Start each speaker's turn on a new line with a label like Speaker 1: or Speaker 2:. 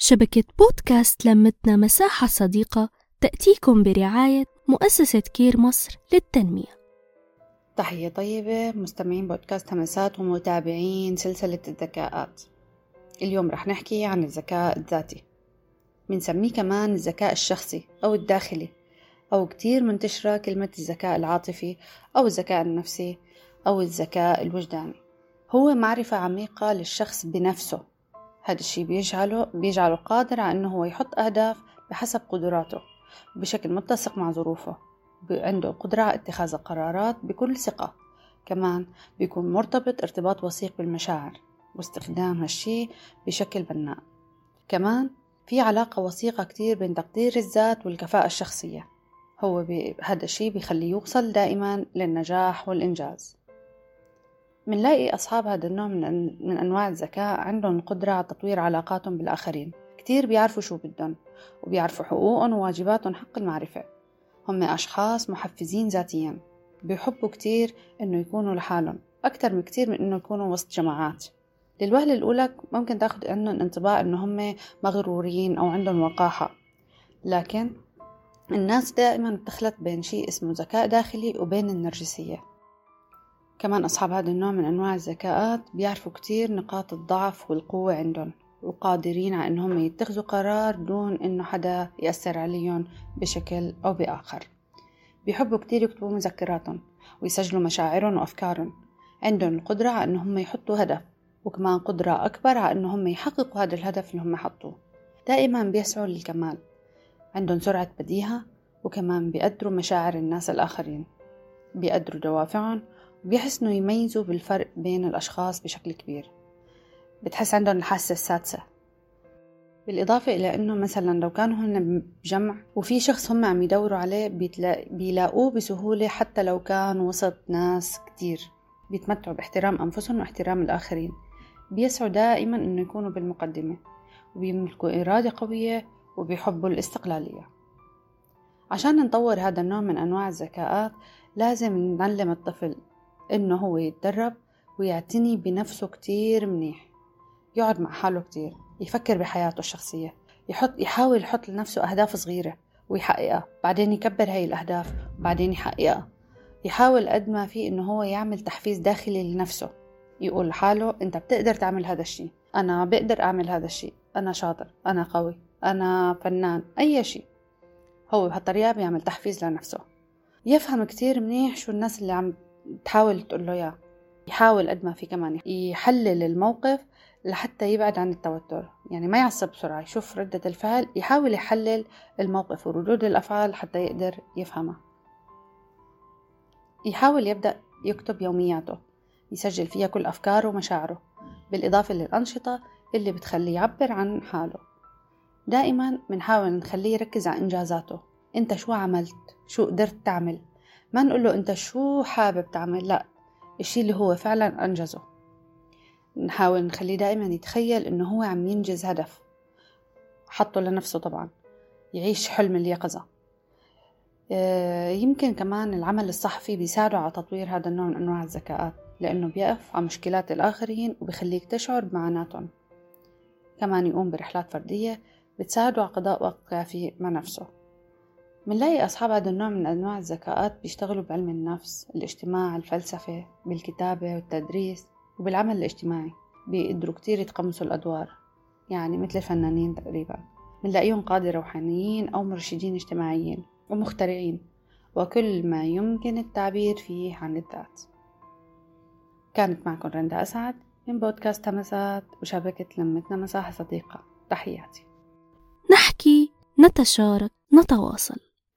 Speaker 1: شبكة بودكاست لمتنا مساحة صديقة تأتيكم برعاية مؤسسة كير مصر للتنمية.
Speaker 2: تحية طيبة مستمعين بودكاست همسات ومتابعين سلسلة الذكاءات. اليوم رح نحكي عن الذكاء الذاتي. بنسميه كمان الذكاء الشخصي أو الداخلي أو كتير منتشرة كلمة الذكاء العاطفي أو الذكاء النفسي أو الذكاء الوجداني. هو معرفة عميقة للشخص بنفسه. هذا الشيء بيجعله بيجعله قادر على إنه هو يحط أهداف بحسب قدراته بشكل متسق مع ظروفه عنده قدرة على اتخاذ القرارات بكل ثقة. كمان بيكون مرتبط ارتباط وثيق بالمشاعر واستخدام هالشي بشكل بناء. كمان في علاقة وثيقة كتير بين تقدير الذات والكفاءة الشخصية. هو هذا الشي بيخليه يوصل دائما للنجاح والإنجاز. منلاقي أصحاب هذا النوع من, من أنواع الذكاء عندهم قدرة على تطوير علاقاتهم بالآخرين. كتير بيعرفوا شو بدهم وبيعرفوا حقوقهم وواجباتهم حق المعرفة. هم أشخاص محفزين ذاتيا. بيحبوا كتير إنه يكونوا لحالهم أكتر من كتير من إنه يكونوا وسط جماعات. للوهلة الأولى ممكن تاخد عنهم انطباع إنه هم مغرورين أو عندهم وقاحة. لكن الناس دائما بتخلط بين شيء اسمه ذكاء داخلي وبين النرجسية. كمان أصحاب هذا النوع من أنواع الذكاءات بيعرفوا كتير نقاط الضعف والقوة عندهم وقادرين على إنهم يتخذوا قرار دون إنه حدا يأثر عليهم بشكل أو بآخر. بيحبوا كتير يكتبوا مذكراتهم ويسجلوا مشاعرهم وأفكارهم. عندهم القدرة على إنهم يحطوا هدف وكمان قدرة أكبر على إنهم يحققوا هذا الهدف اللي هم حطوه. دائما بيسعوا للكمال. عندهم سرعة بديهة وكمان بيقدروا مشاعر الناس الآخرين. بيقدروا دوافعهم بيحسنوا يميزوا بالفرق بين الأشخاص بشكل كبير. بتحس عندهم الحاسة السادسة. بالإضافة إلى أنه مثلا لو كانوا هن بجمع وفي شخص هم عم يدوروا عليه بيلاقوه بسهولة حتى لو كان وسط ناس كتير. بيتمتعوا باحترام أنفسهم واحترام الآخرين. بيسعوا دائما أنه يكونوا بالمقدمة. وبيملكوا إرادة قوية وبيحبوا الاستقلالية. عشان نطور هذا النوع من أنواع الذكاءات لازم نعلم الطفل إنه هو يتدرب ويعتني بنفسه كتير منيح. يقعد مع حاله كتير يفكر بحياته الشخصية يحط يحاول يحط لنفسه أهداف صغيرة ويحققها بعدين يكبر هاي الأهداف بعدين يحققها. يحاول قد ما في إنه هو يعمل تحفيز داخلي لنفسه. يقول لحاله أنت بتقدر تعمل هذا الشيء أنا بقدر أعمل هذا الشيء أنا شاطر أنا قوي أنا فنان أي شيء. هو بهالطريقة بيعمل تحفيز لنفسه. يفهم كتير منيح شو الناس اللي عم تحاول تقول له إياه يحاول قد ما في كمان يحلل الموقف لحتى يبعد عن التوتر. يعني ما يعصب بسرعة يشوف ردة الفعل يحاول يحلل الموقف وردود الأفعال حتى يقدر يفهمها. يحاول يبدأ يكتب يومياته يسجل فيها كل أفكاره ومشاعره بالإضافة للأنشطة اللي بتخليه يعبر عن حاله. دائما بنحاول نخليه يركز على إنجازاته. أنت شو عملت؟ شو قدرت تعمل؟ ما نقول له أنت شو حابب تعمل؟ لا الشي اللي هو فعلا أنجزه. نحاول نخليه دائما يتخيل إنه هو عم ينجز هدف حطه لنفسه طبعا يعيش حلم اليقظة. آه، يمكن كمان العمل الصحفي بيساعده على تطوير هذا النوع من أنواع الذكاءات لأنه بيقف على مشكلات الآخرين وبخليك تشعر بمعاناتهم. كمان يقوم برحلات فردية بتساعده على قضاء وقت كافي مع نفسه. منلاقي أصحاب هذا النوع من أنواع الذكاءات بيشتغلوا بعلم النفس الاجتماع الفلسفة بالكتابة والتدريس وبالعمل الاجتماعي. بيقدروا كتير يتقمصوا الأدوار يعني مثل الفنانين تقريبا. منلاقيهم قادة روحانيين أو مرشدين اجتماعيين ومخترعين وكل ما يمكن التعبير فيه عن الذات. كانت معكم رندا أسعد من بودكاست همسات وشبكة لمتنا مساحة صديقة. تحياتي.
Speaker 1: نحكي نتشارك نتواصل.